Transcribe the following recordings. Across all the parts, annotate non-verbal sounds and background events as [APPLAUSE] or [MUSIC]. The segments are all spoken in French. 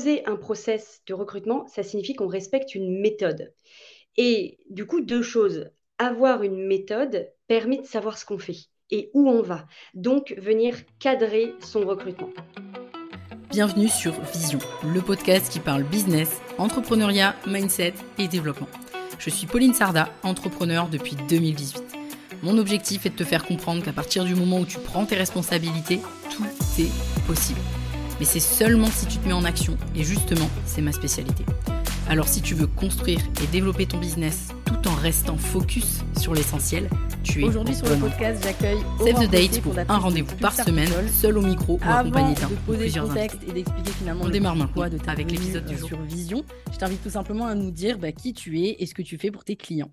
poser un process de recrutement, ça signifie qu'on respecte une méthode. Et du coup, deux choses. Avoir une méthode permet de savoir ce qu'on fait et où on va. Donc, venir cadrer son recrutement. Bienvenue sur Vision, le podcast qui parle business, entrepreneuriat, mindset et développement. Je suis Pauline Sarda, entrepreneur depuis 2018. Mon objectif est de te faire comprendre qu'à partir du moment où tu prends tes responsabilités, tout est possible mais c'est seulement si tu te mets en action, et justement, c'est ma spécialité. Alors si tu veux construire et développer ton business tout en restant focus sur l'essentiel, tu es Aujourd'hui sur le podcast, j'accueille Save the Date pour un rendez-vous par semaine, seul au micro ou accompagné d'un ou plusieurs contexte et d'expliquer finalement On démarre maintenant de avec l'épisode du euh, jour. sur Vision. Je t'invite tout simplement à nous dire bah, qui tu es et ce que tu fais pour tes clients.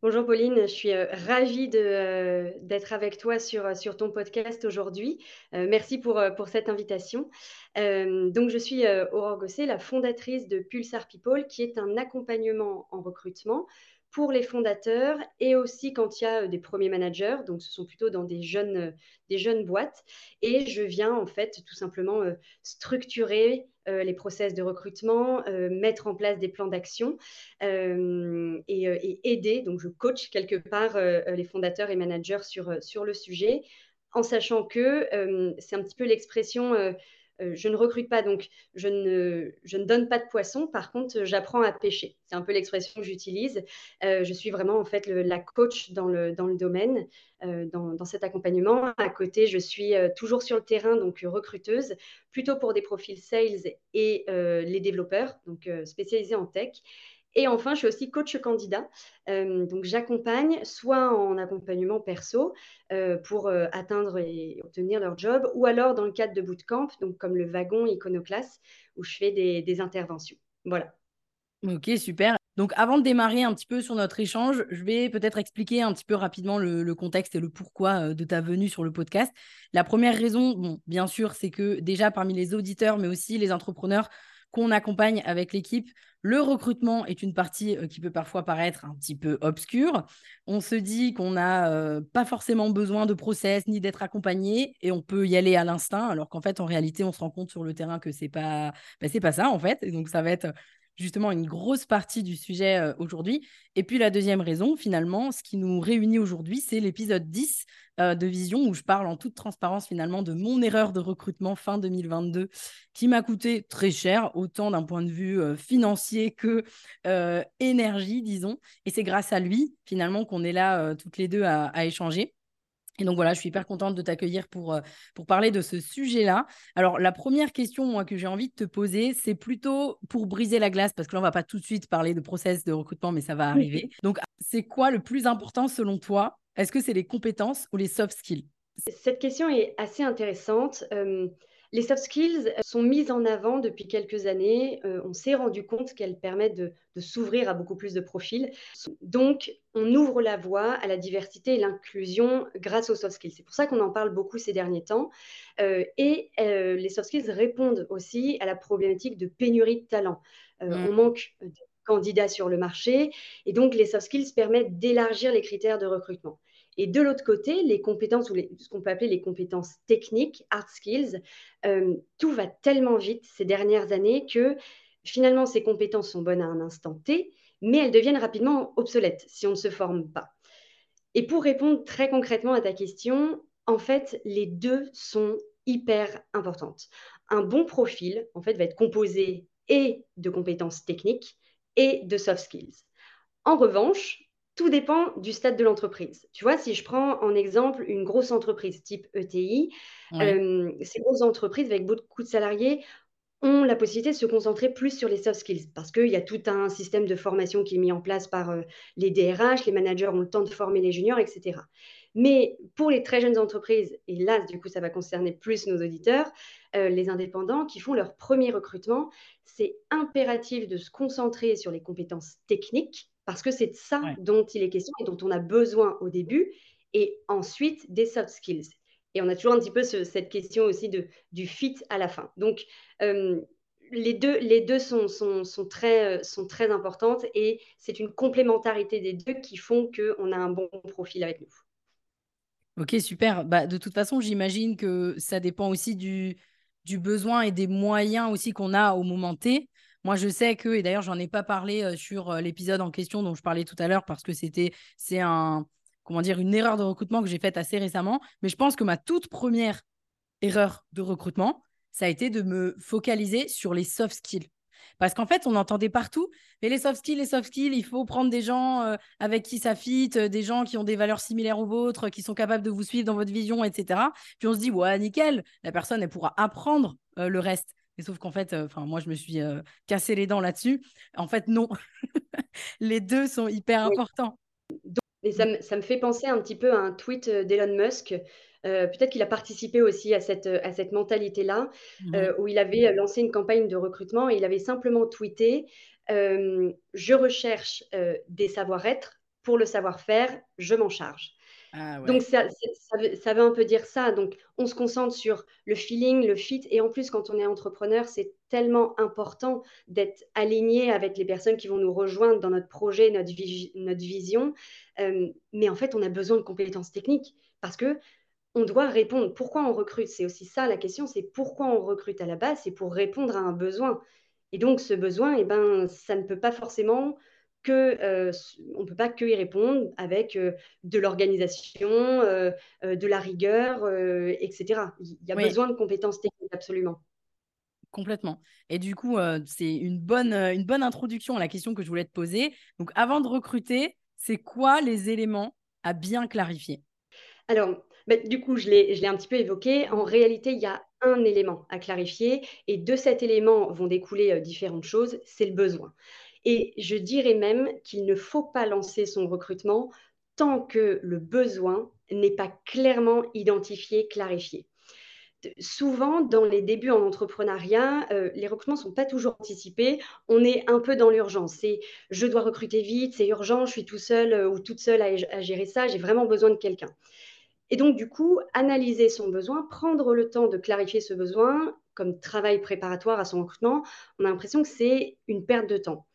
Bonjour Pauline, je suis euh, ravie euh, d'être avec toi sur, euh, ton podcast aujourd'hui. Merci pour, cette invitation. Donc, je suis Aurore Gosset, la fondatrice de Pulsar People, qui est un accompagnement en recrutement pour les fondateurs et aussi quand il y a des premiers managers. Donc, ce sont plutôt dans des jeunes, des jeunes boîtes. Et je viens en fait tout simplement structurer les process de recrutement, euh, mettre en place des plans d'action euh, et, euh, aider. Donc, je coach quelque part euh, les fondateurs et managers sur, euh, sur le sujet, en sachant que euh, c'est un petit peu l'expression euh, je ne recrute pas, donc je ne, donne pas de poisson. Par contre, j'apprends à pêcher. C'est un peu l'expression que j'utilise. Euh, je suis vraiment en fait la coach dans le, domaine, euh, dans, cet accompagnement. À côté, je suis toujours sur le terrain, donc recruteuse, plutôt pour des profils sales et les développeurs, donc spécialisés en tech. Et enfin, je suis aussi coach candidat. Euh, donc, j'accompagne soit en accompagnement perso euh, pour euh, atteindre et obtenir leur job, ou alors dans le cadre de bootcamp, donc comme le wagon Iconoclass, où je fais des, interventions. Voilà. Ok, super. Donc avant de démarrer un petit peu sur notre échange, je vais peut-être expliquer un petit peu rapidement le, le contexte et le pourquoi de ta venue sur le podcast. La première raison, bon, bien sûr, c'est que déjà parmi les auditeurs, mais aussi les entrepreneurs qu'on accompagne avec l'équipe, le recrutement est une partie euh, qui peut parfois paraître un petit peu obscure. On se dit qu'on n'a euh, pas forcément besoin de process ni d'être accompagné et on peut y aller à l'instinct, alors qu'en fait, en réalité, on se rend compte sur le terrain que c'est pas, bah, pas ça en fait. Et donc, ça va être justement une grosse partie du sujet euh, aujourd'hui. Et puis la deuxième raison, finalement, ce qui nous réunit aujourd'hui, c'est l'épisode 10 euh, de Vision, où je parle en toute transparence finalement de mon erreur de recrutement fin 2022, qui m'a coûté très cher, autant d'un point de vue euh, financier que énergie, disons. Et c'est grâce à lui, finalement, qu'on est là toutes les deux à échanger. Et donc voilà, je suis hyper contente de t'accueillir pour, euh, pour parler de ce sujet-là. Alors, la première question, moi, que j'ai envie de te poser, c'est plutôt pour briser la glace, parce que là, on va pas tout de suite parler de process de recrutement, mais ça va arriver. Donc, c'est quoi le plus important selon toi? Est-ce que c'est les compétences ou les soft skills? Cette question est assez intéressante. Euh, les soft skills sont mises en avant depuis quelques années. Euh, on s'est rendu compte qu'elles permettent de, de s'ouvrir à beaucoup plus de profils. Donc, on ouvre la voie à la diversité et l'inclusion grâce aux soft skills. C'est pour ça qu'on en parle beaucoup ces derniers temps. Euh, et euh, les soft skills répondent aussi à la problématique de pénurie de talent. Euh, Mm. On manque de candidats sur le marché et donc les soft skills permettent d'élargir les critères de recrutement. Et de l'autre côté, les compétences, ou ce qu'on peut appeler les compétences techniques, hard skills, euh, tout va tellement vite ces dernières années que finalement ces compétences sont bonnes à un instant T, mais elles deviennent rapidement obsolètes si on ne se forme pas. Et pour répondre très concrètement à ta question, en fait, les deux sont hyper importantes. Un bon profil, en fait, va être composé et de compétences techniques et de soft skills. En revanche, tout dépend du stade de l'entreprise. Tu vois, si je prends en exemple une grosse entreprise type ETI, Ouais. euh, ces grosses entreprises avec beaucoup de salariés ont la possibilité de se concentrer plus sur les soft skills parce qu'il y a tout un système de formation qui est mis en place par euh, les DRH, les managers ont le temps de former les juniors, etc. Mais pour les très jeunes entreprises, et là, du coup, ça va concerner plus nos auditeurs, euh, les indépendants qui font leur premier recrutement, c'est impératif de se concentrer sur les compétences techniques parce que c'est de ça Ouais. dont il est question et dont on a besoin au début, et ensuite des soft skills. Et on a toujours un petit peu ce- cette question aussi de, du fit à la fin. Donc, euh, les deux, les deux sont, sont, sont très, euh, sont très importantes et c'est une complémentarité des deux qui font qu'on a un bon profil avec nous. Ok, super. Bah, de toute façon, j'imagine que ça dépend aussi du, du besoin et des moyens aussi qu'on a au moment T. Moi, je sais que, et d'ailleurs, j'en ai pas parlé sur l'épisode en question dont je parlais tout à l'heure parce que c'était, c'est un, comment dire, une erreur de recrutement que j'ai faite assez récemment. Mais je pense que ma toute première erreur de recrutement, ça a été de me focaliser sur les soft skills. Parce qu'en fait, on entendait partout, mais les soft skills, les soft skills, il faut prendre des gens euh, avec qui ça fit, euh, des gens qui ont des valeurs similaires aux vôtres, qui sont capables de vous suivre dans votre vision, etc. Puis on se dit, ouais, nickel, la personne, elle pourra apprendre euh, le reste. Mais sauf qu'en fait, enfin, moi, je me suis cassé les dents là-dessus. En fait, non. [LAUGHS] les deux sont hyper importants. Et ça me, fait penser un petit peu à un tweet d'Elon Musk euh, peut-être qu'il a participé aussi à cette, à cette mentalité-là, mmh euh, où il avait lancé une campagne de recrutement et il avait simplement tweeté euh, Je recherche des savoir-être, pour le savoir-faire, je m'en charge. Ah Donc, ça, ça, veut, un peu dire ça. Donc, on se concentre sur le feeling, le fit. Et en plus, quand on est entrepreneur, c'est tellement important d'être aligné avec les personnes qui vont nous rejoindre dans notre projet, notre, vision. mais en fait, on a besoin de compétences techniques parce que on doit répondre. Pourquoi on recrute? C'est aussi ça la question, c'est pourquoi on recrute à la base, c'est pour répondre à un besoin. Et donc ce besoin, eh ben, ça ne peut pas forcément que, euh, on peut pas que y répondre avec euh, de l'organisation, euh, de la rigueur, etc. Il y a besoin de compétences techniques, absolument. Complètement. Et du coup, c'est une bonne, une bonne introduction à la question que je voulais te poser. Donc, avant de recruter, c'est quoi les éléments à bien clarifier? Alors, bah, du coup, je l'ai un petit peu évoqué. En réalité, il y a un élément à clarifier et de cet élément vont découler euh, différentes choses, c'est le besoin. Et je dirais même qu'il ne faut pas lancer son recrutement tant que le besoin n'est pas clairement identifié, clarifié. Souvent, dans les débuts en entrepreneuriat, euh, les recrutements ne sont pas toujours anticipés. On est un peu dans l'urgence. C'est je dois recruter vite, c'est urgent, je suis tout seul euh, ou toute seule à gérer ça, j'ai vraiment besoin de quelqu'un. Et donc, du coup, analyser son besoin, prendre le temps de clarifier ce besoin comme travail préparatoire à son recrutement, on a l'impression que c'est une perte de temps.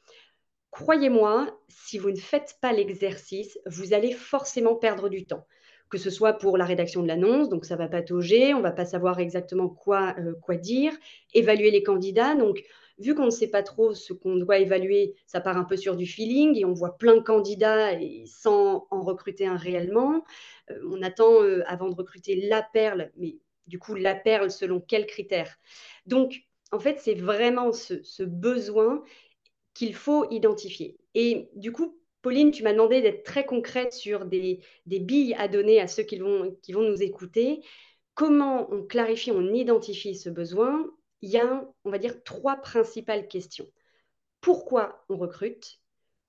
Croyez-moi, si vous ne faites pas l'exercice, vous allez forcément perdre du temps. Que ce soit pour la rédaction de l'annonce, donc ça va patauger, on va pas savoir exactement quoi, euh, quoi dire, évaluer les candidats, donc vu qu'on ne sait pas trop ce qu'on doit évaluer, ça part un peu sur du feeling et on voit plein de candidats sans en recruter un réellement. Euh, on attend euh, avant de recruter la perle, mais du coup, la perle selon quels critères. Donc, en fait, c'est vraiment ce, besoin qu'il faut identifier. Et du coup, Pauline, tu m'as demandé d'être très concrète sur des, billes à donner à ceux qui vont, qui vont nous écouter. Comment on clarifie, on identifie ce besoin? Il y a, on va dire, trois principales questions. Pourquoi on recrute?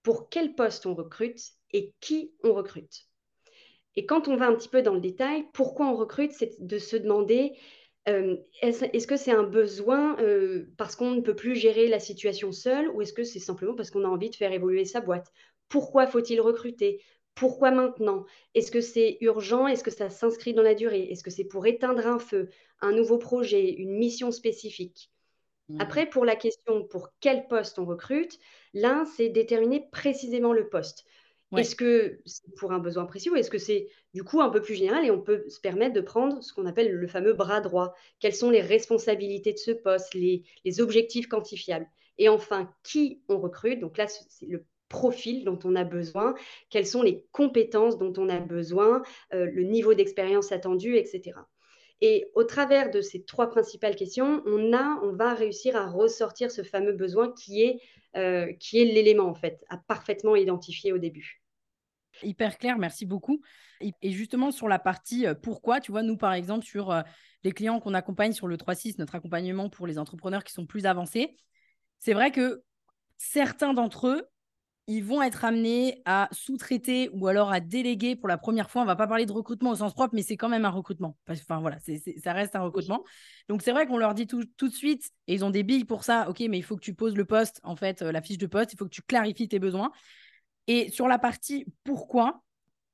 Pour quel poste on recrute? Et qui on recrute? Et quand on va un petit peu dans le détail, pourquoi on recrute, c'est de se demander euh, est-ce que c'est un besoin euh, parce qu'on ne peut plus gérer la situation seul ou est-ce que c'est simplement parce qu'on a envie de faire évoluer sa boîte? Pourquoi faut-il recruter? Pourquoi maintenant? Est-ce que c'est urgent? Est-ce que ça s'inscrit dans la durée? Est-ce que c'est pour éteindre un feu, un nouveau projet, une mission spécifique? Mmh. Après, pour la question pour quel poste on recrute, l'un, c'est déterminer précisément le poste. Est-ce que c'est pour un besoin précis ou est-ce que c'est du coup un peu plus général et on peut se permettre de prendre ce qu'on appelle le fameux bras droit? Quelles sont les responsabilités de ce poste, les, objectifs quantifiables? Et enfin, qui on recrute? Donc là, c'est le profil dont on a besoin, quelles sont les compétences dont on a besoin, euh, le niveau d'expérience attendu, etc. Et au travers de ces trois principales questions, on, a, on va réussir à ressortir ce fameux besoin qui est, euh, est l'élément en fait, à parfaitement identifier au début. Hyper clair, merci beaucoup. Et justement, sur la partie euh, pourquoi, tu vois, nous, par exemple, sur euh, les clients qu'on accompagne sur le 3.6, notre accompagnement pour les entrepreneurs qui sont plus avancés, c'est vrai que certains d'entre eux, ils vont être amenés à sous-traiter ou alors à déléguer pour la première fois. On va pas parler de recrutement au sens propre, mais c'est quand même un recrutement. Enfin voilà, ça reste un recrutement. Donc c'est vrai qu'on leur dit tout, tout, de suite, et ils ont des billes pour ça. Ok, mais il faut que tu poses le poste, en fait, euh, la fiche de poste. Il faut que tu clarifies tes besoins. Et sur la partie pourquoi,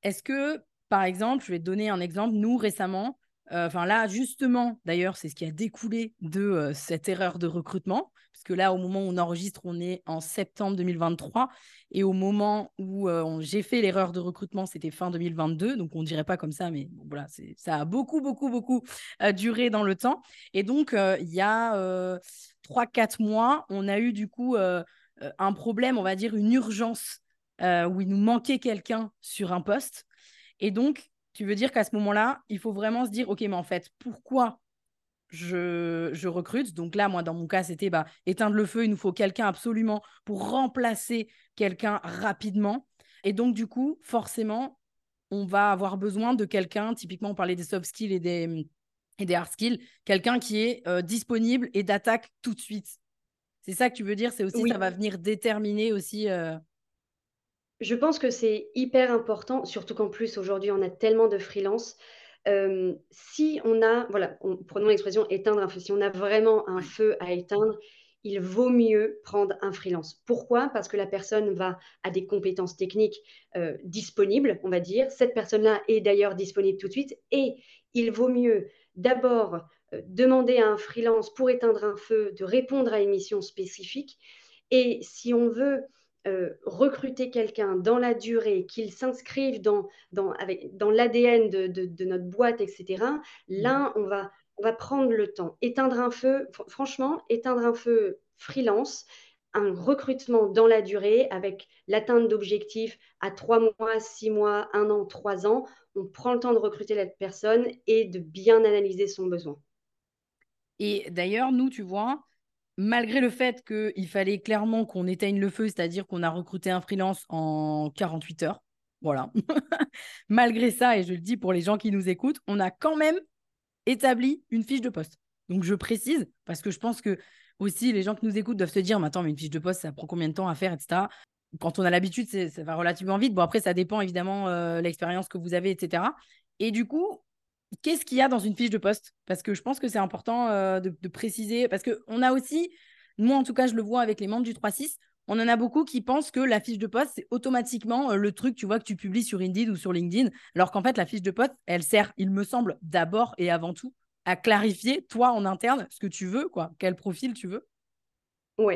est-ce que, par exemple, je vais te donner un exemple, nous récemment, Enfin là, justement, d'ailleurs, c'est ce qui a découlé de cette erreur de recrutement, parce que là, au moment où on enregistre, on est en septembre 2023, et au moment où j'ai fait l'erreur de recrutement, c'était fin 2022, donc on ne dirait pas comme ça, mais bon, voilà, ça a beaucoup, beaucoup, beaucoup duré dans le temps. Et donc, il y a 3-4 mois, on a eu du coup un problème, on va dire une urgence, où il nous manquait quelqu'un sur un poste. Et donc, tu veux dire qu'à ce moment-là, il faut vraiment se dire, OK, mais en fait, pourquoi je, je recrute? Donc là, moi, dans mon cas, c'était bah, éteindre le feu, il nous faut quelqu'un absolument pour remplacer quelqu'un rapidement. Et donc, du coup, forcément, on va avoir besoin de quelqu'un, typiquement, on parlait des soft skills et des, et des hard skills, quelqu'un qui est euh, disponible et d'attaque tout de suite. C'est ça que tu veux dire? C'est aussi, ça va venir déterminer aussi. Euh, je pense que c'est hyper important, surtout qu'en plus, aujourd'hui, on a tellement de freelance. si on a, voilà, prenons l'expression éteindre un feu, si on a vraiment un feu à éteindre, il vaut mieux prendre un freelance. Pourquoi? Parce que la personne va à des compétences techniques disponibles, on va dire. Cette personne-là est d'ailleurs disponible tout de suite et il vaut mieux d'abord demander à un freelance pour éteindre un feu de répondre à une mission spécifique. Et si on veut euh, recruter quelqu'un dans la durée, qu'il s'inscrive dans, dans, dans l'ADN de, notre boîte, etc., là, mmh. on va, on va prendre le temps. Éteindre un feu, franchement, éteindre un feu freelance, un recrutement dans la durée avec l'atteinte d'objectifs à trois mois, six mois, un an, trois ans, on prend le temps de recruter la personne et de bien analyser son besoin. Et d'ailleurs, nous, tu vois, malgré le fait qu'il fallait clairement qu'on éteigne le feu, c'est-à-dire qu'on a recruté un freelance en 48 heures, voilà. [LAUGHS] malgré ça, et je le dis pour les gens qui nous écoutent, on a quand même établi une fiche de poste. Donc je précise, parce que je pense que aussi les gens qui nous écoutent doivent se dire, mais attends, mais une fiche de poste, ça prend combien de temps à faire, etc. Quand on a l'habitude, ça va relativement vite. Bon, après, ça dépend évidemment euh, l'expérience que vous avez, etc. Et du coup, qu'est-ce qu'il y a dans une fiche de poste? Parce que je pense que c'est important euh, de, préciser, parce qu'on a aussi, moi en tout cas, je le vois avec les membres du 3-6, on en a beaucoup qui pensent que la fiche de poste, c'est automatiquement euh, le truc, tu vois, que tu publies sur Indeed ou sur LinkedIn, alors qu'en fait, la fiche de poste, elle sert, il me semble, d'abord et avant tout, à clarifier, toi, en interne, ce que tu veux, quoi, quel profil tu veux. Oui.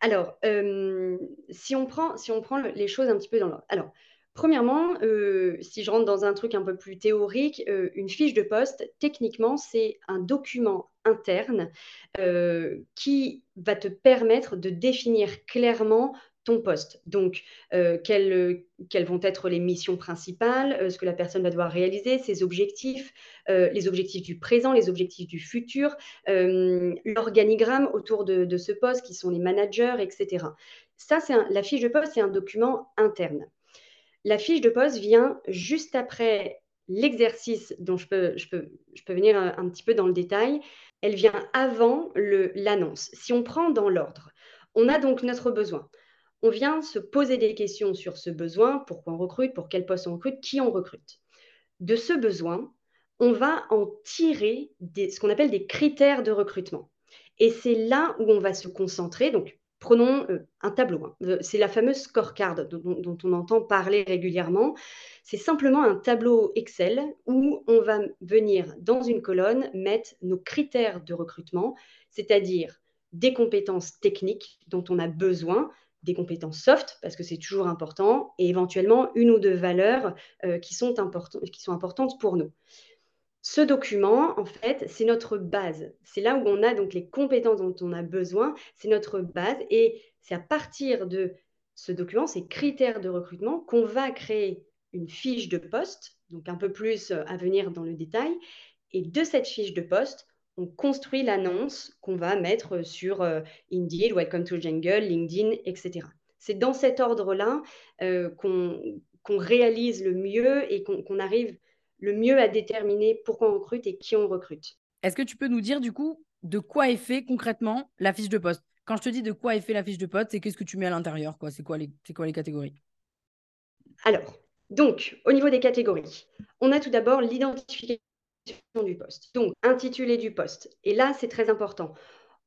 Alors, euh, si, on prend, si on prend les choses un petit peu dans l'ordre. Alors, Premièrement, euh, si je rentre dans un truc un peu plus théorique, euh, une fiche de poste, techniquement, c'est un document interne euh, qui va te permettre de définir clairement ton poste. Donc, quelles, vont être les missions principales, ce que la personne va devoir réaliser, ses objectifs, les objectifs du présent, les objectifs du futur, l'organigramme autour de, ce poste, qui sont les managers, etc. Ça, c'est la fiche de poste, c'est un document interne. La fiche de poste vient juste après l'exercice dont je peux, venir un, petit peu dans le détail. Elle vient avant l'annonce. Si on prend dans l'ordre, on a donc notre besoin. On vient se poser des questions sur ce besoin, pourquoi on recrute, pour quel poste on recrute, qui on recrute. De ce besoin, on va en tirer ce qu'on appelle des critères de recrutement. Et c'est là où on va se concentrer. Donc, Prenons euh, un tableau. Hein. Euh, c'est la fameuse scorecard dont, on entend parler régulièrement. C'est simplement un tableau Excel où on va venir dans une colonne mettre nos critères de recrutement, c'est-à-dire des compétences techniques dont on a besoin, des compétences soft, parce que c'est toujours important, et éventuellement une ou deux valeurs euh, qui, sont qui sont importantes pour nous. Ce document, en fait, c'est notre base. C'est là où on a donc les compétences dont on a besoin. C'est notre base et c'est à partir de ce document, ces critères de recrutement, qu'on va créer une fiche de poste, donc un peu plus euh, à venir dans le détail. Et de cette fiche de poste, on construit l'annonce qu'on va mettre sur euh, Indeed, Welcome to Jungle, LinkedIn, etc. C'est dans cet ordre-là euh, qu'on réalise le mieux et qu'on arrive le mieux à déterminer pourquoi on recrute et qui on recrute. Est-ce que tu peux nous dire du coup de quoi est fait concrètement la fiche de poste? Quand je te dis de quoi est fait la fiche de poste, c'est qu'est-ce que tu mets à l'intérieur quoi? C'est quoi, les, quoi les catégories? Alors, donc, au niveau des catégories, on a tout d'abord l'identification du poste. Donc, intitulé du poste. Et là, c'est très important.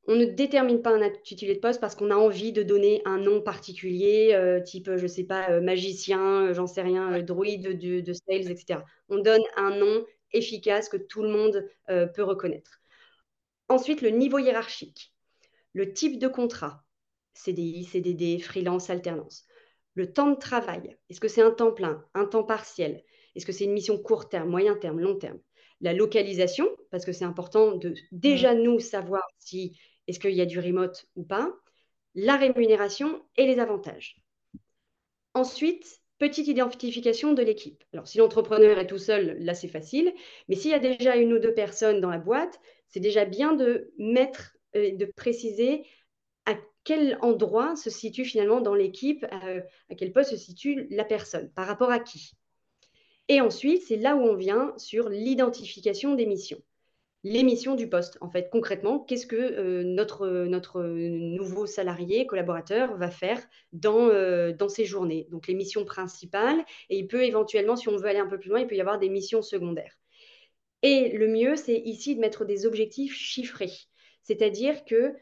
On ne détermine pas un intitulé de poste parce qu'on a envie de donner un nom particulier, euh, type, je ne sais pas, euh, magicien, euh, j'en sais rien, druide de, de, sales, etc. On donne un nom efficace que tout le monde peut reconnaître. Ensuite, le niveau hiérarchique, le type de contrat, CDI, CDD, freelance, alternance. Le temps de travail, est-ce que c'est un temps plein, un temps partiel? Est-ce que c'est une mission court terme, moyen terme, long terme? La localisation, parce que c'est important de déjà nous savoir si est-ce qu'il y a du remote ou pas. La rémunération et les avantages. Ensuite, petite identification de l'équipe. Alors, si l'entrepreneur est tout seul, là, c'est facile. Mais s'il y a déjà une ou deux personnes dans la boîte, c'est déjà bien de mettre, euh, de préciser à quel endroit se situe finalement dans l'équipe, euh, à quel poste se situe la personne, par rapport à qui? Et ensuite, c'est là où on vient sur l'identification des missions. Les missions du poste, en fait, concrètement, qu'est-ce que euh, notre, notre nouveau salarié, collaborateur, va faire dans, euh, dans ses journées? Donc, les missions principales, et il peut éventuellement, si on veut aller un peu plus loin, il peut y avoir des missions secondaires. Et le mieux, c'est ici de mettre des objectifs chiffrés. C'est-à-dire que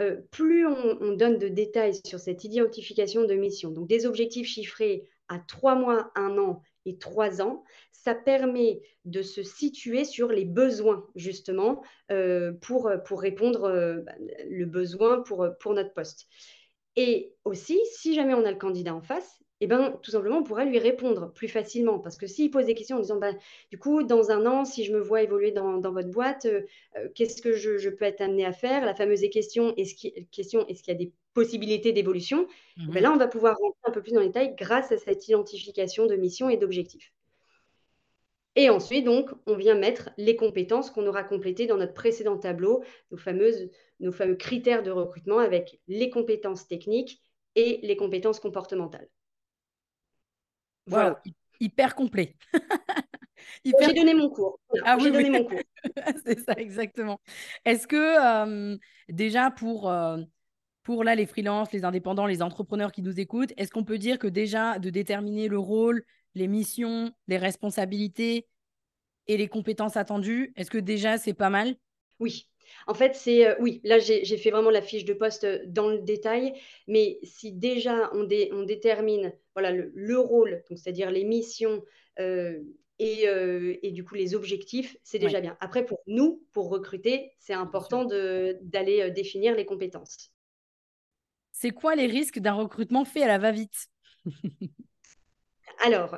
euh, plus on, donne de détails sur cette identification de mission, donc des objectifs chiffrés à trois mois, un an et trois ans, ça permet de se situer sur les besoins, justement, euh, pour, pour répondre euh, bah, le besoin pour, pour notre poste. Et aussi, si jamais on a le candidat en face, eh ben, tout simplement, on pourrait lui répondre plus facilement. Parce que s'il pose des questions en disant, bah, du coup, dans un an, si je me vois évoluer dans, votre boîte, euh, euh, qu'est-ce que je, peux être amené à faire? La fameuse question, est-ce qu'il y a des possibilités d'évolution eh ben, Là, on va pouvoir rentrer un peu plus dans les détails grâce à cette identification de mission et d'objectifs. Et ensuite, donc, on vient mettre les compétences qu'on aura complétées dans notre précédent tableau, nos, fameuses, nos fameux critères de recrutement avec les compétences techniques et les compétences comportementales. Voilà. hyper complet. [LAUGHS] J'ai donné mon cours. Ah, J'ai donné mon cours. [LAUGHS] c'est ça, exactement. Est-ce que déjà pour, pour là, les freelances, les indépendants, les entrepreneurs qui nous écoutent, est-ce qu'on peut dire que déjà de déterminer le rôle, les missions, les responsabilités et les compétences attendues, est-ce que déjà c'est pas mal? Oui, en fait, c'est euh, oui, là j'ai fait vraiment la fiche de poste euh, dans le détail, mais si déjà on, détermine voilà, le, rôle, c'est-à-dire les missions euh, et, du coup les objectifs, c'est déjà bien. Après, pour nous, pour recruter, c'est important d'aller définir les compétences. C'est quoi les risques d'un recrutement fait à la va-vite? [LAUGHS] Alors,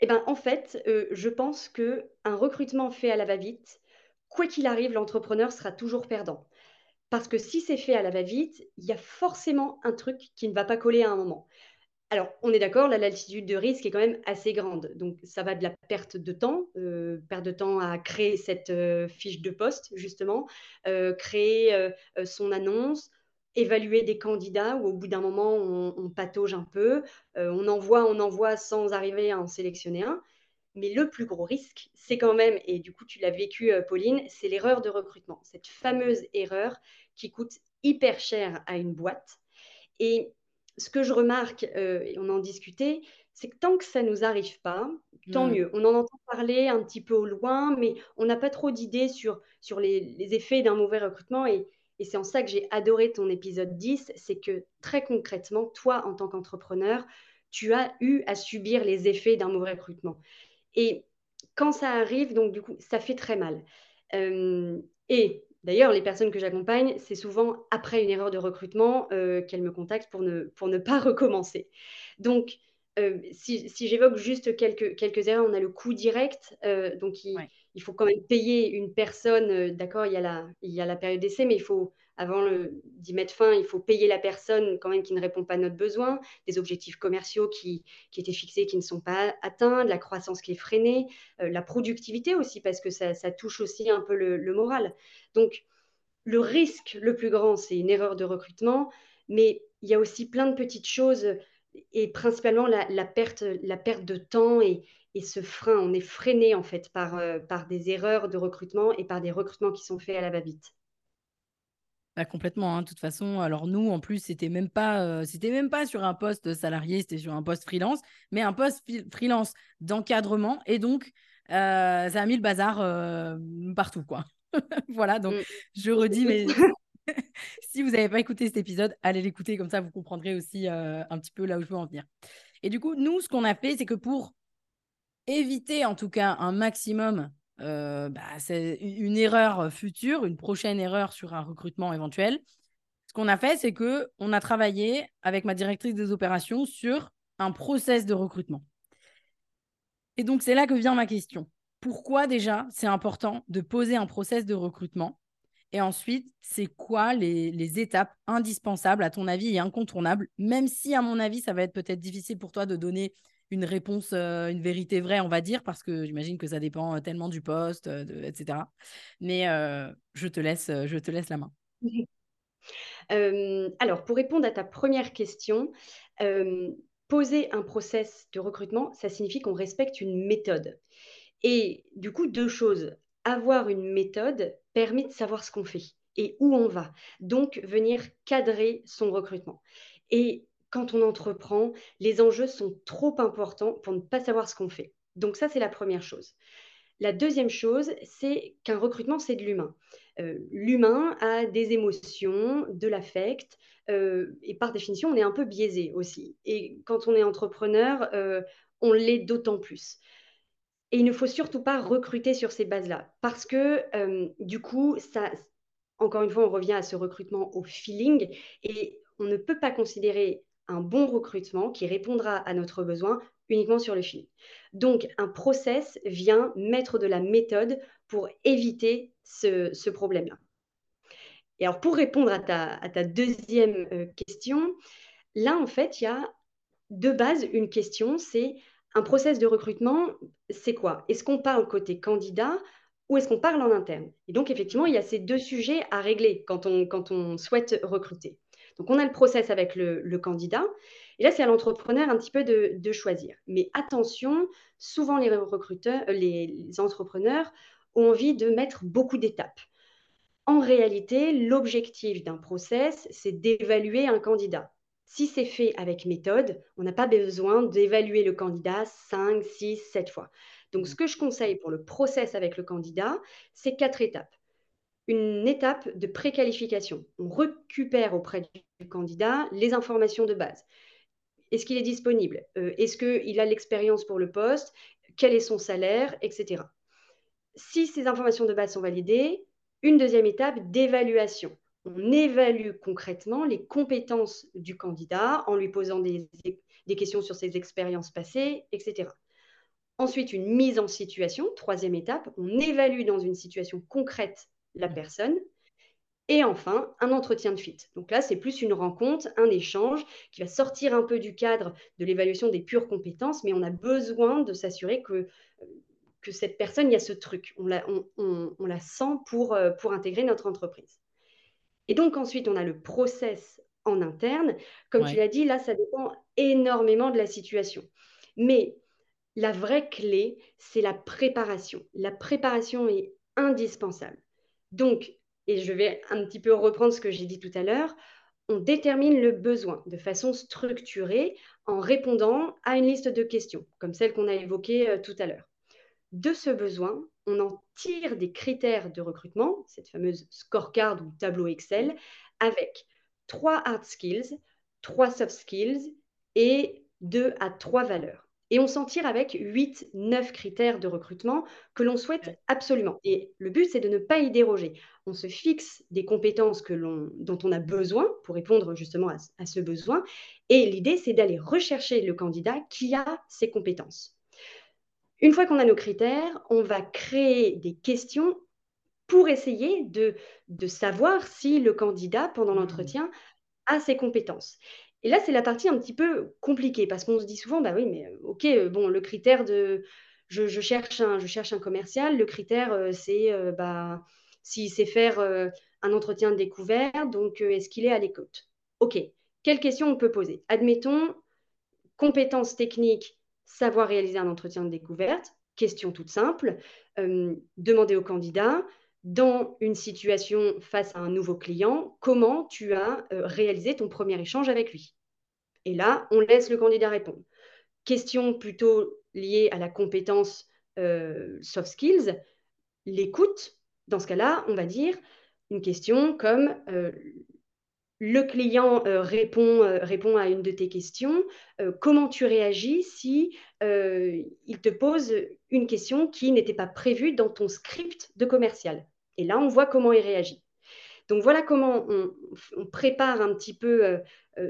eh ben, en fait, je pense qu'un recrutement fait à la va-vite, quoi qu'il arrive, l'entrepreneur sera toujours perdant. Parce que si c'est fait à la va-vite, il y a forcément un truc qui ne va pas coller à un moment. Alors, on est d'accord, la latitude de risque est quand même assez grande. Donc, ça va de la perte de temps, euh, perte de temps à créer cette euh, fiche de poste, justement, euh, créer son annonce, évaluer des candidats où au bout d'un moment, on, on, patauge un peu, on envoie, on envoie sans arriver à en sélectionner un. Mais le plus gros risque, c'est quand même, et du coup tu l'as vécu euh, Pauline, c'est l'erreur de recrutement. Cette fameuse erreur qui coûte hyper cher à une boîte. Et ce que je remarque, euh, et on en discutait, c'est que tant que ça ne nous arrive pas, tant mmh. mieux. On en entend parler un petit peu au loin, mais on n'a pas trop d'idées sur, sur les, effets d'un mauvais recrutement. Et, et c'est en ça que j'ai adoré ton épisode 10, c'est que très concrètement, toi, en tant qu'entrepreneur, tu as eu à subir les effets d'un mauvais recrutement. Et quand ça arrive, donc du coup, ça fait très mal. Euh, et d'ailleurs, les personnes que j'accompagne, c'est souvent après une erreur de recrutement euh, qu'elles me contactent pour ne, pas [LAUGHS] recommencer. Donc, euh, si, j'évoque juste quelques, erreurs, on a le coût direct. donc, il, il, faut quand même payer une personne. D'accord, il, y a la, il y a la période d'essai, mais il faut avant d'y mettre fin, il faut payer la personne quand même qui ne répond pas à notre besoin, des objectifs commerciaux qui, étaient fixés qui ne sont pas atteints, de la croissance qui est freinée, euh, la productivité aussi, parce que ça, touche aussi un peu le, moral. Donc, le risque le plus grand, c'est une erreur de recrutement, mais il y a aussi plein de petites choses, et principalement la, perte, la perte de temps et, ce frein. On est freiné en fait par, euh, par des erreurs de recrutement et par des recrutements qui sont faits à la va-vite. Bah, complètement, hein, de toute façon. Alors nous, en plus, c'était même pas, euh, c'était même pas sur un poste salarié, c'était sur un poste freelance, mais un poste freelance d'encadrement. Et donc, euh, ça a mis le bazar partout, quoi. [LAUGHS] voilà, donc mmh. je redis, mais [LAUGHS] [LAUGHS] si vous n'avez pas écouté cet épisode, allez l'écouter, comme ça vous comprendrez aussi un petit peu là où je veux en venir. Et du coup, nous, ce qu'on a fait, c'est que pour éviter en tout cas un maximum bah, c'est une erreur future, une prochaine erreur sur un recrutement éventuel. Ce qu'on a fait, c'est que on a travaillé avec ma directrice des opérations sur un process de recrutement. Et donc, c'est là que vient ma question. Pourquoi déjà c'est important de poser un process de recrutement? Et ensuite, c'est quoi les, étapes indispensables, à ton avis, et incontournables, même si, à mon avis, ça va être peut-être difficile pour toi de donner une réponse, une vérité vraie, on va dire, parce que j'imagine que ça dépend tellement du poste, etc. Mais je, te laisse, je te laisse la main. alors, pour répondre à ta première question, poser un process de recrutement, ça signifie qu'on respecte une méthode. Et du coup, deux choses. Avoir une méthode permet de savoir ce qu'on fait et où on va. Donc, venir cadrer son recrutement. Et quand on entreprend, les enjeux sont trop importants pour ne pas savoir ce qu'on fait. Donc ça, c'est la première chose. La deuxième chose, c'est qu'un recrutement, c'est de l'humain. Euh, l'humain a des émotions, de l'affect, euh, et par définition, on est un peu biaisé aussi. Et quand on est entrepreneur, euh, on l'est d'autant plus. Et il ne faut surtout pas recruter sur ces bases-là, parce que du coup, ça, encore une fois, on revient à ce recrutement au feeling, et on ne peut pas considérer un bon recrutement qui répondra à notre besoin uniquement sur le feeling. Donc, un process vient mettre de la méthode pour éviter ce, problème-là. Et alors, pour répondre à ta, deuxième euh, question, là, en fait, il y a de base une question, c'est un process de recrutement, c'est quoi? Est-ce qu'on parle côté candidat ou est-ce qu'on parle en interne? Et donc, effectivement, il y a ces deux sujets à régler quand on souhaite recruter. Donc, on a le process avec le, candidat. Et là, c'est à l'entrepreneur un petit peu de, choisir. Mais attention, souvent les recruteurs, euh, les, entrepreneurs ont envie de mettre beaucoup d'étapes. En réalité, l'objectif d'un process, c'est d'évaluer un candidat. Si c'est fait avec méthode, on n'a pas besoin d'évaluer le candidat 5, 6, 7 fois. Donc, ce que je conseille pour le process avec le candidat, c'est quatre étapes une étape de préqualification. On récupère auprès du candidat les informations de base. Est-ce qu'il est disponible? Euh, Est-ce qu'il a l'expérience pour le poste? Quel est son salaire? Etc. Si ces informations de base sont validées, une deuxième étape d'évaluation. On évalue concrètement les compétences du candidat en lui posant des, des questions sur ses expériences passées, etc. Ensuite, une mise en situation, troisième étape, on évalue dans une situation concrète la personne. Et enfin, un entretien de fit. Donc là, c'est plus une rencontre, un échange qui va sortir un peu du cadre de l'évaluation des pures compétences, mais on a besoin de s'assurer que, que cette personne, il y a ce truc. On la, on, la sent pour, euh, pour intégrer notre entreprise. Et donc ensuite, on a le process en interne. Comme tu l'as dit, là, ça dépend énormément de la situation. Mais la vraie clé, c'est la préparation. La préparation est indispensable. Donc, et je vais un petit peu reprendre ce que j'ai dit tout à l'heure, on détermine le besoin de façon structurée en répondant à une liste de questions, comme celle qu'on a évoquée euh, tout à l'heure. De ce besoin, on en tire des critères de recrutement, cette fameuse scorecard ou tableau Excel, avec trois hard skills, trois soft skills et deux à trois valeurs. Et on s'en tire avec 8, 9 critères de recrutement que l'on souhaite absolument. Et le but, c'est de ne pas y déroger. On se fixe des compétences que dont on a besoin pour répondre justement à, à ce besoin. Et l'idée, c'est d'aller rechercher le candidat qui a ces compétences. Une fois qu'on a nos critères, on va créer des questions pour essayer de, de savoir si le candidat, pendant mmh. l'entretien, a ces compétences. Et là, c'est la partie un petit peu compliquée parce qu'on se dit souvent, bah oui, mais euh, ok, euh, bon, le critère de je, cherche, un, je cherche un commercial, le critère, euh, c'est bah, s'il sait faire un entretien de découverte, donc est-ce qu'il est à l'écoute? Ok, quelles questions on peut poser? Admettons, compétences techniques, savoir réaliser un entretien de découverte, question toute simple, demander au candidat, dans une situation face à un nouveau client, comment tu as réalisé ton premier échange avec lui? Et là, on laisse le candidat répondre. Question plutôt liée à la compétence euh, soft skills, l'écoute. Dans ce cas-là, on va dire une question comme euh, le client répond, répond à une de tes questions. comment tu réagis si il te pose une question qui n'était pas prévue dans ton script de commercial? Et là, on voit comment il réagit. Donc voilà comment on, prépare un petit peu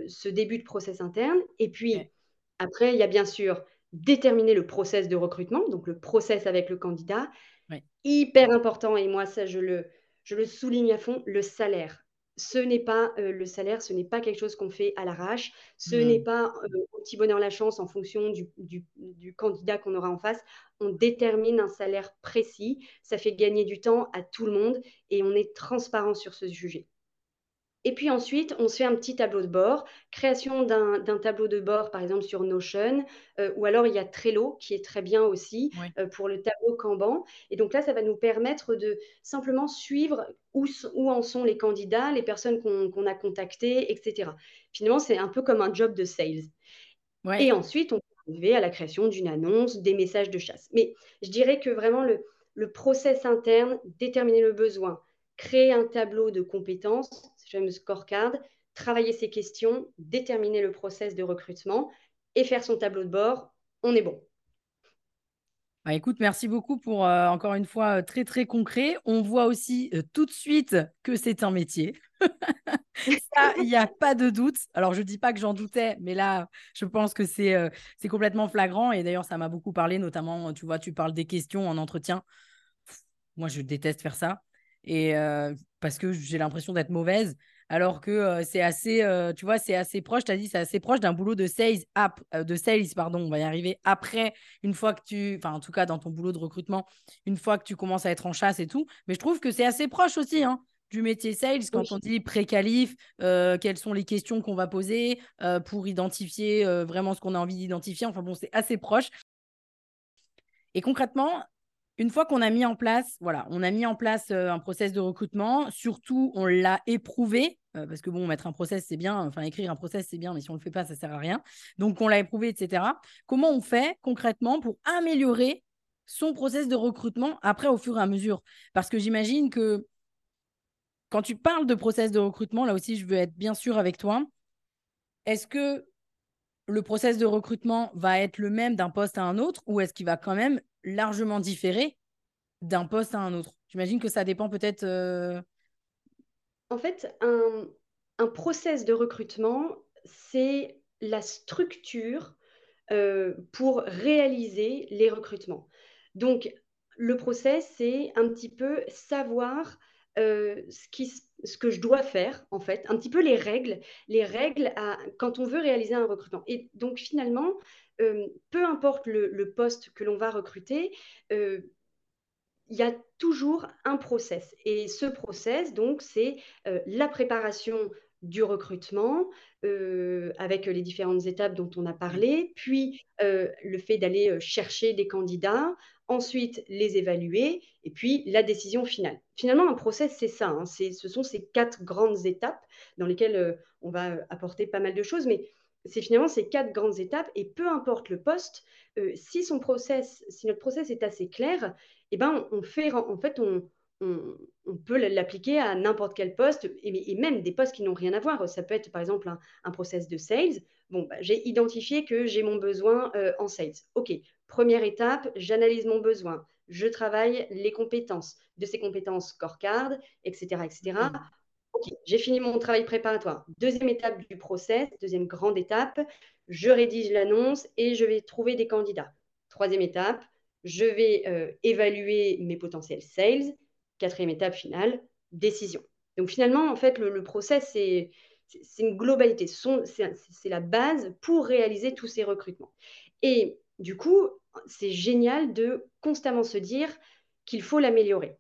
ce début de process interne. Et puis après, il y a bien sûr déterminer le process de recrutement, donc le process avec le candidat. Hyper important, et moi ça je le, je le souligne à fond, le salaire ce n'est pas le salaire, ce n'est pas quelque chose qu'on fait à l'arrache, ce n'est pas au petit bonheur la chance en fonction du, du candidat qu'on aura en face. On détermine un salaire précis, ça fait gagner du temps à tout le monde et on est transparent sur ce sujet. Et puis ensuite, on se fait un petit tableau de bord, création d'un tableau de bord, par exemple sur Notion, euh, ou alors il y a Trello qui est très bien aussi euh, pour le tableau Kanban. Et donc là, ça va nous permettre de simplement suivre où, où en sont les candidats, les personnes qu'on a contactées, etc. Finalement, c'est un peu comme un job de sales. Et ensuite, on peut arriver à la création d'une annonce, des messages de chasse. Mais je dirais que vraiment le, le process interne, déterminer le besoin, créer un tableau de compétences, fameux scorecard, travailler ses questions, déterminer le process de recrutement et faire son tableau de bord, on est bon. Bah, écoute, merci beaucoup pour euh, encore une fois euh, très très concret. On voit aussi euh, tout de suite que c'est un métier. [LAUGHS] Ça, il n'y a pas de doute. Alors, je ne dis pas que j'en doutais, mais là, je pense que c'est c'est complètement flagrant. Et d'ailleurs, ça m'a beaucoup parlé, notamment, tu vois, tu parles des questions en entretien. Moi, je déteste faire ça et parce que j'ai l'impression d'être mauvaise alors que c'est assez tu vois c'est assez proche tu as dit c'est assez proche d'un boulot de sales app, de sales pardon on va y arriver après une fois que tu enfin en tout cas dans ton boulot de recrutement une fois que tu commences à être en chasse et tout. Mais je trouve que c'est assez proche aussi hein, du métier sales quand on dit pré-qualif quelles sont les questions qu'on va poser pour identifier vraiment ce qu'on a envie d'identifier. Enfin bon c'est assez proche. Et concrètement une fois qu'on a mis en place, voilà, on a mis en place euh, un process de recrutement, surtout on l'a éprouvé, euh, parce que bon, mettre un process c'est bien, enfin écrire un process c'est bien, mais si on ne le fait pas, ça ne sert à rien. Donc on l'a éprouvé, etc. Comment on fait concrètement pour améliorer son process de recrutement après au fur et à mesure? Parce que j'imagine que quand tu parles de process de recrutement, là aussi je veux être bien sûr avec toi. Est-ce que le process de recrutement va être le même d'un poste à un autre ou est-ce qu'il va quand même largement différé d'un poste à un autre J'imagine que ça dépend peut-être. Euh, en fait, un, un, process de recrutement, c'est la structure euh, pour réaliser les recrutements. Donc, le process, c'est un petit peu savoir euh, ce, que je dois faire, en fait, un petit peu les règles, les règles à, quand on veut réaliser un recrutement. Et donc, finalement, euh, peu importe le, poste que l'on va recruter, euh, il y a toujours un process. Et ce process, donc, c'est la préparation du recrutement avec les différentes étapes dont on a parlé, puis le fait d'aller chercher des candidats, ensuite les évaluer, et puis la décision finale. Finalement, un process, c'est ça. Hein. ce sont ces quatre grandes étapes dans lesquelles on va apporter pas mal de choses, mais c'est finalement ces quatre grandes étapes et peu importe le poste, euh, si son process, si notre process est assez clair, eh ben on, fait en fait on, on, peut l'appliquer à n'importe quel poste et, même des postes qui n'ont rien à voir. Ça peut être par exemple un, process de sales. Bon, bah, j'ai identifié que j'ai mon besoin euh, en sales. Ok, première étape, j'analyse mon besoin. Je travaille les compétences, de ces compétences scorecard, etc., etc. Ok, j'ai fini mon travail préparatoire. Deuxième étape du process, deuxième grande étape, je rédige l'annonce et je vais trouver des candidats. Troisième étape, je vais euh, évaluer mes potentiels sales. Quatrième étape finale, décision. Donc finalement, en fait, le, process, c'est une globalité. C'est la base pour réaliser tous ces recrutements. Et du coup, c'est génial de constamment se dire qu'il faut l'améliorer.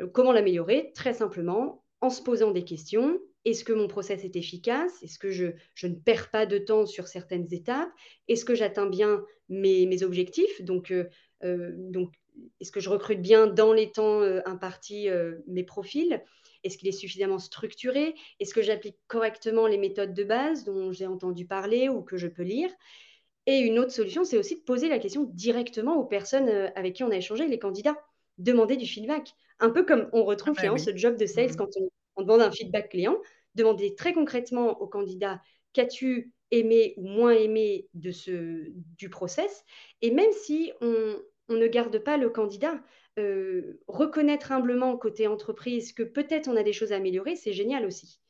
Euh, comment l'améliorer? Très simplement, en se posant des questions. Est-ce que mon process est efficace? Est-ce que je, ne perds pas de temps sur certaines étapes? Est-ce que j'atteins bien mes, objectifs? Donc, euh, euh, donc, est-ce que je recrute bien dans les temps euh, impartis mes profils? Est-ce qu'il est suffisamment structuré? Est-ce que j'applique correctement les méthodes de base dont j'ai entendu parler ou que je peux lire? Et une autre solution, c'est aussi de poser la question directement aux personnes avec qui on a échangé, les candidats. Demander du feedback. Un peu comme on retrouve ah bah ce job de sales mmh quand on, demande un feedback client, demander très concrètement au candidat qu'as-tu aimé ou moins aimé de ce, du process. Et même si on, ne garde pas le candidat, euh, reconnaître humblement côté entreprise que peut-être on a des choses à améliorer, c'est génial aussi.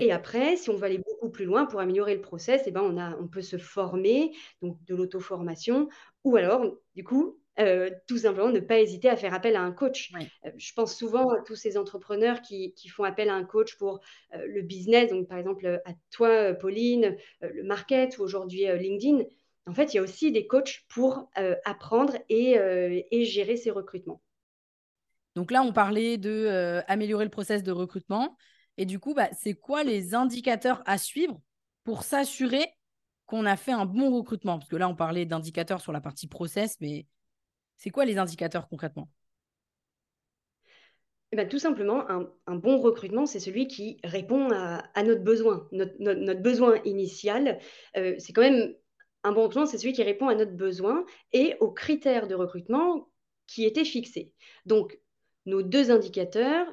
Et après, si on veut aller beaucoup plus loin pour améliorer le process, eh ben on, a, on peut se former, donc de l'auto-formation, ou alors, du coup, euh, tout simplement ne pas hésiter à faire appel à un coach. Euh, je pense souvent à tous ces entrepreneurs qui, font appel à un coach pour euh, le business, donc par exemple à toi, Pauline, le market ou aujourd'hui LinkedIn. En fait, il y a aussi des coachs pour apprendre et, gérer ces recrutements. Donc là, on parlait de améliorer le process de recrutement. Et du coup, bah, c'est quoi les indicateurs à suivre pour s'assurer qu'on a fait un bon recrutement? Parce que là, on parlait d'indicateurs sur la partie process, mais c'est quoi les indicateurs concrètement? Eh ben, tout simplement, un, bon recrutement, c'est celui qui répond à, notre besoin. Notre, besoin initial, euh, c'est quand même un bon recrutement, c'est celui qui répond à notre besoin et aux critères de recrutement qui étaient fixés. Donc, nos deux indicateurs,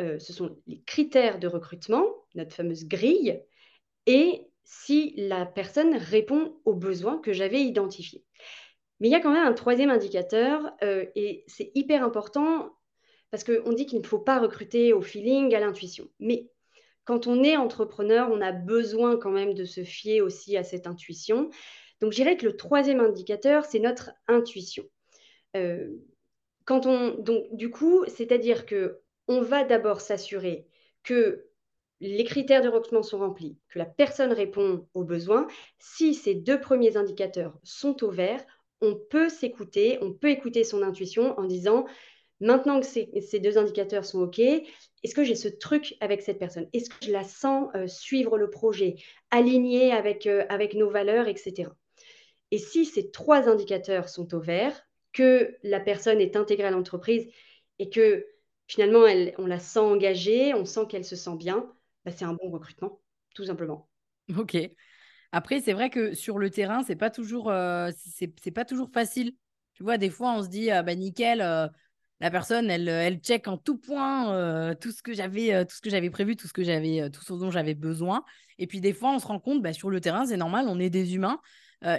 euh, ce sont les critères de recrutement, notre fameuse grille, et si la personne répond aux besoins que j'avais identifiés. Mais il y a quand même un troisième indicateur euh, et c'est hyper important parce qu'on dit qu'il ne faut pas recruter au feeling, à l'intuition. Mais quand on est entrepreneur, on a besoin quand même de se fier aussi à cette intuition. Donc je dirais que le troisième indicateur, c'est notre intuition. Euh, quand on, donc du coup, c'est-à-dire que on va d'abord s'assurer que les critères de recrutement sont remplis, que la personne répond aux besoins. Si ces deux premiers indicateurs sont au vert, on peut s'écouter, on peut écouter son intuition en disant, maintenant que ces, deux indicateurs sont OK, est-ce que j'ai ce truc avec cette personne? Est-ce que je la sens euh, suivre le projet, aligner avec, euh, avec nos valeurs, etc. Et si ces trois indicateurs sont au vert, que la personne est intégrée à l'entreprise et que finalement on la sent engagée, on sent qu'elle se sent bien, bah, c'est un bon recrutement, tout simplement. Ok. Après, c'est vrai que sur le terrain, c'est pas euh, pas toujours facile. Tu vois, des fois, on se dit, ah, bah nickel, la personne, elle, elle check en tout point euh, tout ce que j'avais, tout ce que j'avais prévu, tout ce que j'avais, tout ce dont j'avais besoin. Et puis des fois, on se rend compte, bah, sur le terrain, c'est normal, on est des humains.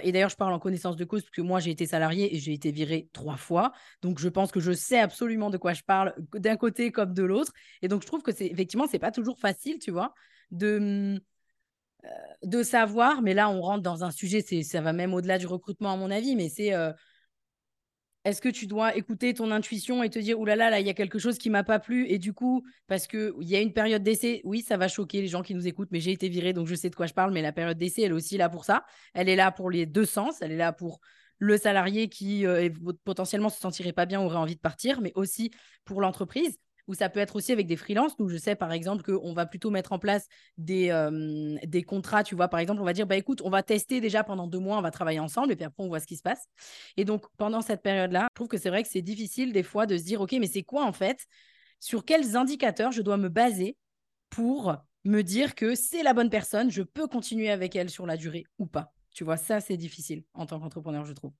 et d'ailleurs, je parle en connaissance de cause parce que moi, j'ai été salarié et j'ai été viré trois fois. Donc, je pense que je sais absolument de quoi je parle d'un côté comme de l'autre. Et donc, je trouve que c'est effectivement, c'est pas toujours facile, tu vois, de euh, de savoir, mais là on rentre dans un sujet, c'est ça va même au-delà du recrutement à mon avis, mais c'est euh, est-ce que tu dois écouter ton intuition et te dire oulala là là il y a quelque chose qui m'a pas plu et du coup parce que il y a une période d'essai, oui ça va choquer les gens qui nous écoutent, mais j'ai été virée donc je sais de quoi je parle, mais la période d'essai elle est aussi là pour ça, elle est là pour les deux sens, elle est là pour le salarié qui euh, potentiellement se sentirait pas bien, aurait envie de partir, mais aussi pour l'entreprise ou ça peut être aussi avec des freelances. Nous, je sais par exemple qu'on va plutôt mettre en place des, euh, des contrats. Tu vois, par exemple, on va dire bah, écoute, on va tester déjà pendant deux mois, on va travailler ensemble et puis après, on voit ce qui se passe. Et donc, pendant cette période-là, je trouve que c'est vrai que c'est difficile des fois de se dire ok, mais c'est quoi en fait? Sur quels indicateurs je dois me baser pour me dire que c'est la bonne personne, je peux continuer avec elle sur la durée ou pas? Tu vois, ça, c'est difficile en tant qu'entrepreneur, je trouve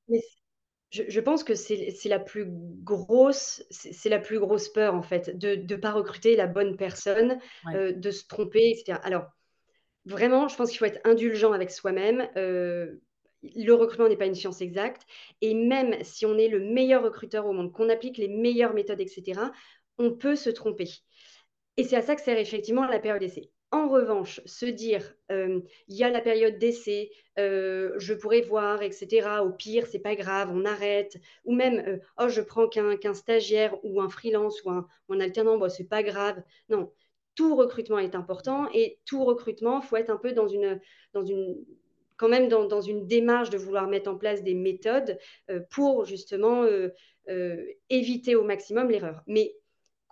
je, pense que c'est la plus grosse, c'est la plus grosse peur en fait, de ne pas recruter la bonne personne, euh, de se tromper, etc. Alors, vraiment, je pense qu'il faut être indulgent avec soi-même. Euh, le recrutement n'est pas une science exacte. Et même si on est le meilleur recruteur au monde, qu'on applique les meilleures méthodes, etc., on peut se tromper. Et c'est à ça que sert effectivement la période d'essai. En revanche, se dire, euh, il y a la période d'essai, euh, je pourrais voir, etc. Au pire, c'est pas grave, on arrête. Ou même, euh, oh, je prends qu'un stagiaire ou un freelance ou un, alternant, c'est pas grave. Non, tout recrutement est important et tout recrutement, faut être un peu dans une, quand même dans, dans une démarche de vouloir mettre en place des méthodes pour justement éviter au maximum l'erreur. Mais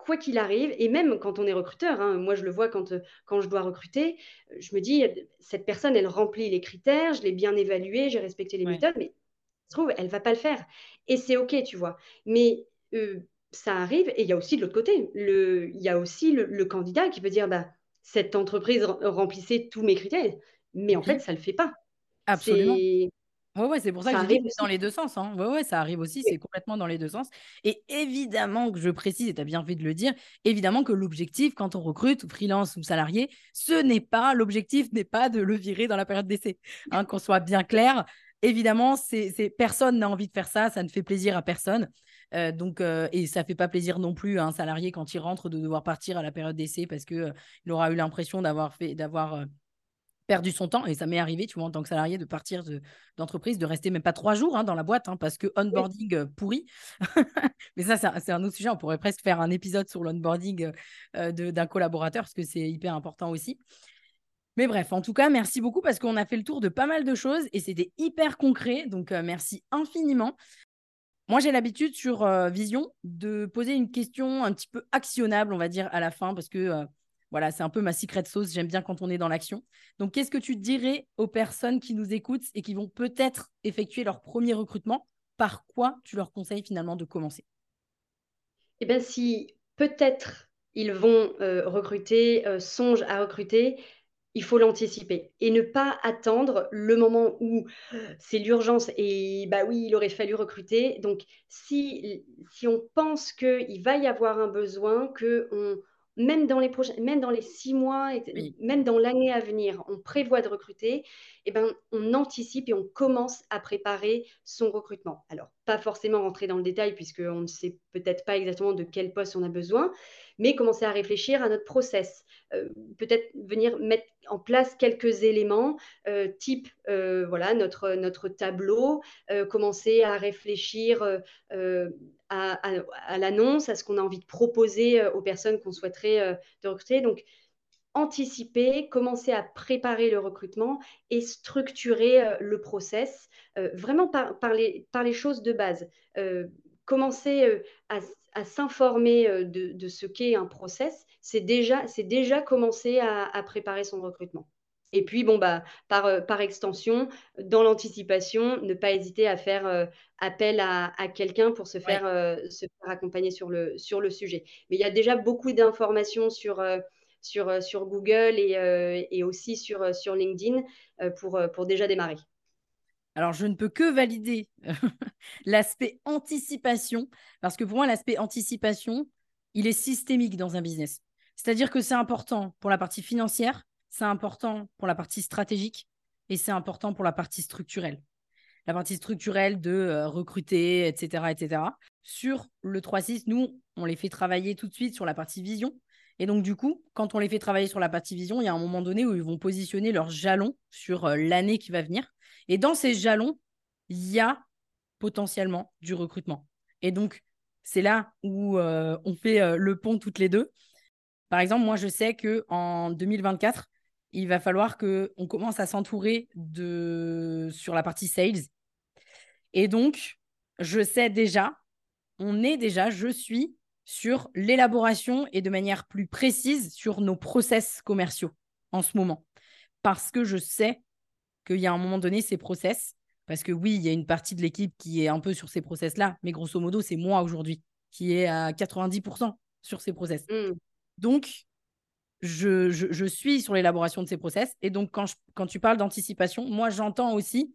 quoi qu'il arrive, et même quand on est recruteur, hein, moi je le vois quand, euh, quand je dois recruter, je me dis, cette personne, elle remplit les critères, je l'ai bien évaluée, j'ai respecté les méthodes, mais se trouve, elle va pas le faire. Et c'est OK, tu vois. Mais euh, ça arrive, et il y a aussi de l'autre côté, il y a aussi le, candidat qui peut dire, bah, cette entreprise remplissait tous mes critères, mais en fait, ça ne le fait pas. Absolument. Ouais, ouais, c'est pour ça, que je dis que c'est dans les deux sens. Hein. Ouais, ouais, ça arrive aussi, c'est complètement dans les deux sens. Et évidemment que je précise, et tu as bien fait de le dire, évidemment que l'objectif, quand on recrute, freelance ou salarié, ce n'est pas, l'objectif n'est pas de le virer dans la période d'essai. Hein, qu'on soit bien clair. Évidemment, c'est, personne n'a envie de faire ça, ça ne fait plaisir à personne. Euh, donc, euh, et ça fait pas plaisir non plus à un salarié quand il rentre de devoir partir à la période d'essai parce que euh, il aura eu l'impression d'avoir fait, d'avoir perdu son temps, et ça m'est arrivé, tu vois, en tant que salarié, de partir d'entreprise, de, rester même pas trois jours hein, dans la boîte, hein, parce que onboarding euh, pourri. [LAUGHS] Mais ça, c'est un, autre sujet. On pourrait presque faire un épisode sur l'onboarding euh, d'un collaborateur, parce que c'est hyper important aussi. Mais bref, en tout cas, merci beaucoup parce qu'on a fait le tour de pas mal de choses et c'était hyper concret. Donc, euh, merci infiniment. Moi, j'ai l'habitude sur Vision de poser une question un petit peu actionnable, on va dire, à la fin, parce que voilà, c'est un peu ma secret sauce. J'aime bien quand on est dans l'action. Donc, qu'est-ce que tu dirais aux personnes qui nous écoutent et qui vont peut-être effectuer leur premier recrutement? Par quoi tu leur conseilles finalement de commencer? Eh bien, si peut-être ils vont euh, recruter, euh, songent à recruter, il faut l'anticiper et ne pas attendre le moment où c'est l'urgence et bah oui, il aurait fallu recruter. Donc, si, si on pense qu'il va y avoir un besoin, que on, même dans les prochains, même dans les six mois, même dans l'année à venir, on prévoit de recruter, eh ben, on anticipe et on commence à préparer son recrutement. Alors, pas forcément rentrer dans le détail puisqu'on ne sait peut-être pas exactement de quel poste on a besoin, mais commencer à réfléchir à notre process. Euh, peut-être venir mettre en place quelques éléments, euh, type euh, voilà notre, notre tableau, commencer à réfléchir à, l'annonce, à ce qu'on a envie de proposer aux personnes qu'on souhaiterait de recruter. Donc, anticiper, commencer à préparer le recrutement et structurer le process, vraiment par, par, les, choses de base. commencer à, s'informer de, ce qu'est un process, c'est déjà, déjà commencer à, préparer son recrutement. Et puis, bon, bah, par, par extension, dans l'anticipation, ne pas hésiter à faire appel à, à quelqu'un pour se faire, se faire accompagner sur le, sur le sujet. Mais il y a déjà beaucoup d'informations sur sur, euh, sur Google et, euh, et aussi sur, euh, sur LinkedIn pour, pour déjà démarrer. Alors, je ne peux que valider [LAUGHS] l'aspect anticipation, parce que pour moi, l'aspect anticipation, il est systémique dans un business. C'est-à-dire que c'est important pour la partie financière, c'est important pour la partie stratégique et c'est important pour la partie structurelle. La partie structurelle de recruter, etc., etc. Sur le 3.6, nous, on les fait travailler tout de suite sur la partie vision. Et donc, du coup, quand on les fait travailler sur la partie vision, il y a un moment donné où ils vont positionner leurs jalons sur euh, l'année qui va venir. Et dans ces jalons, il y a potentiellement du recrutement. Et donc, c'est là où euh, on fait euh, le pont toutes les deux. Par exemple, moi, je sais qu'en 2024, il va falloir qu'on commence à s'entourer de sur la partie sales. Et donc, je sais déjà, on est déjà, je suis sur l'élaboration et de manière plus précise sur nos process commerciaux en ce moment. Parce que je sais qu'il y a un moment donné ces process, parce que oui, il y a une partie de l'équipe qui est un peu sur ces process-là, mais grosso modo, c'est moi aujourd'hui qui est à 90% sur ces process. Mmh. Donc, je, suis sur l'élaboration de ces process. Et donc, quand, quand tu parles d'anticipation, moi, j'entends aussi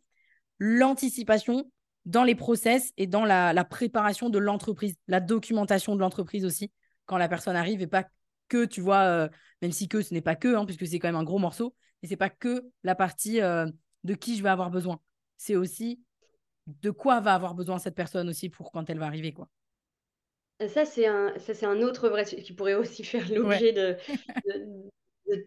l'anticipation dans les process et dans la, préparation de l'entreprise, la documentation de l'entreprise aussi, quand la personne arrive et pas que, tu vois, euh, même si que ce n'est pas que, hein, puisque c'est quand même un gros morceau, mais c'est pas que la partie euh, de qui je vais avoir besoin. C'est aussi de quoi va avoir besoin cette personne aussi pour quand elle va arriver, quoi. Ça, c'est un, ça, c'est un autre vrai qui pourrait aussi [LAUGHS] faire l'objet de,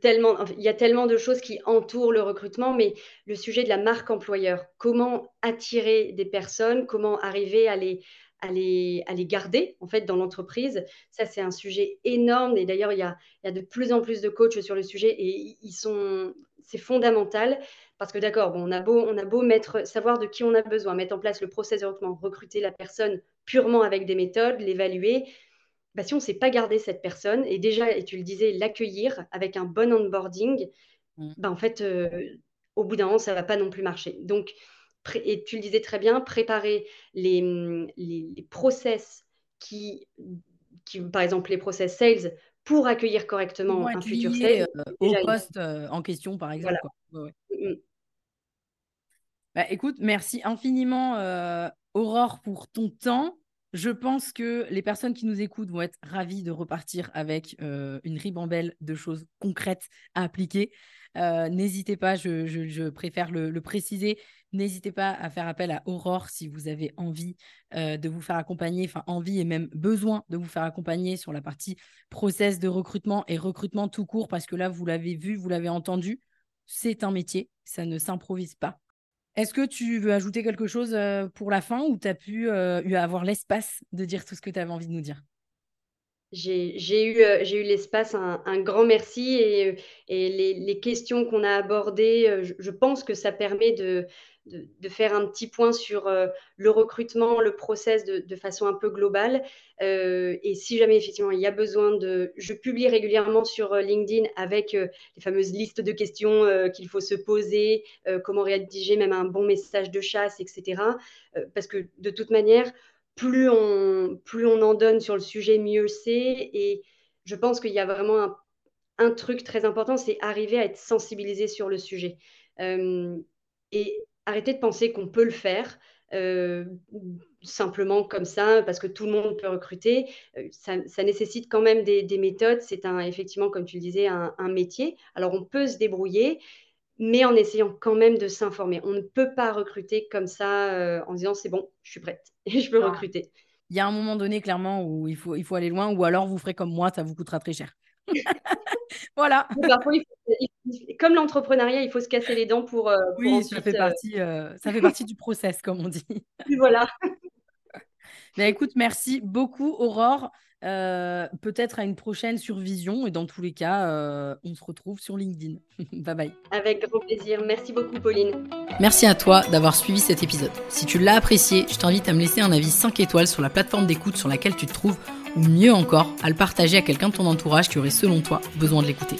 tellement, il y a tellement de choses qui entourent le recrutement, mais le sujet de la marque employeur, comment attirer des personnes, comment arriver à les, à les, à les garder en fait dans l'entreprise, ça c'est un sujet énorme. Et d'ailleurs, il y a, il y a de plus en plus de coachs sur le sujet et ils sont, c'est fondamental parce que d'accord, bon, on a beau, on a beau mettre, savoir de qui on a besoin, mettre en place le process de recrutement, recruter la personne purement avec des méthodes, l'évaluer, bah, si on ne sait pas garder cette personne, et déjà, et tu le disais, l'accueillir avec un bon onboarding, mm. bah, en fait, euh, au bout d'un moment, ça ne va pas non plus marcher. Donc, et tu le disais très bien, préparer les, les, process qui, qui, par exemple, les process sales pour accueillir correctement un futur sales. Euh, au poste euh, en question, par exemple. Mm, mm. Bah, écoute, merci infiniment, euh, Aurore, pour ton temps. Je pense que les personnes qui nous écoutent vont être ravies de repartir avec euh, une ribambelle de choses concrètes à appliquer. Euh, n'hésitez pas, je, préfère le, préciser, n'hésitez pas à faire appel à Aurore si vous avez envie de vous faire accompagner, enfin envie et même besoin de vous faire accompagner sur la partie process de recrutement et recrutement tout court, parce que là, vous l'avez vu, vous l'avez entendu, c'est un métier, ça ne s'improvise pas. Est-ce que tu veux ajouter quelque chose euh, pour la fin ou tu as pu euh, avoir l'espace de dire tout ce que tu avais envie de nous dire? J'ai eu, euh, l'espace, un, grand merci et, les, questions qu'on a abordées, je, pense que ça permet de, faire un petit point sur euh, le recrutement, le process de, façon un peu globale. Euh, et si jamais effectivement il y a besoin de... Je publie régulièrement sur euh, LinkedIn avec les fameuses listes de questions qu'il faut se poser, comment rédiger même un bon message de chasse, etc. parce que de toute manière, plus on, plus on en donne sur le sujet, mieux c'est. Et je pense qu'il y a vraiment un, un truc très important, c'est arriver à être sensibilisé sur le sujet. et arrêter de penser qu'on peut le faire. Euh, simplement comme ça, parce que tout le monde peut recruter. Euh, ça, nécessite quand même des, méthodes. C'est un, effectivement, comme tu le disais, un, métier. Alors, on peut se débrouiller, mais en essayant quand même de s'informer. On ne peut pas recruter comme ça euh, en disant c'est bon, je suis prête [LAUGHS] et je peux ah. recruter. Il y a un moment donné, clairement, où il faut, il faut aller loin, ou alors vous ferez comme moi, ça vous coûtera très cher. voilà. comme l'entrepreneuriat, il faut se casser les dents pour. Euh, oui, ça, fait euh, partie, euh, ça fait partie du process, comme on dit. [LAUGHS] voilà. Mais [LAUGHS] écoute, merci beaucoup, Aurore. Peut-être à une prochaine sur Vision. Et dans tous les cas, on se retrouve sur LinkedIn. [LAUGHS] bye bye. Avec grand plaisir. Merci beaucoup, Pauline. Merci à toi d'avoir suivi cet épisode. Si tu l'as apprécié, je t'invite à me laisser un avis 5 étoiles sur la plateforme d'écoute sur laquelle tu te trouves ou mieux encore, à le partager à quelqu'un de ton entourage qui aurait selon toi besoin de l'écouter.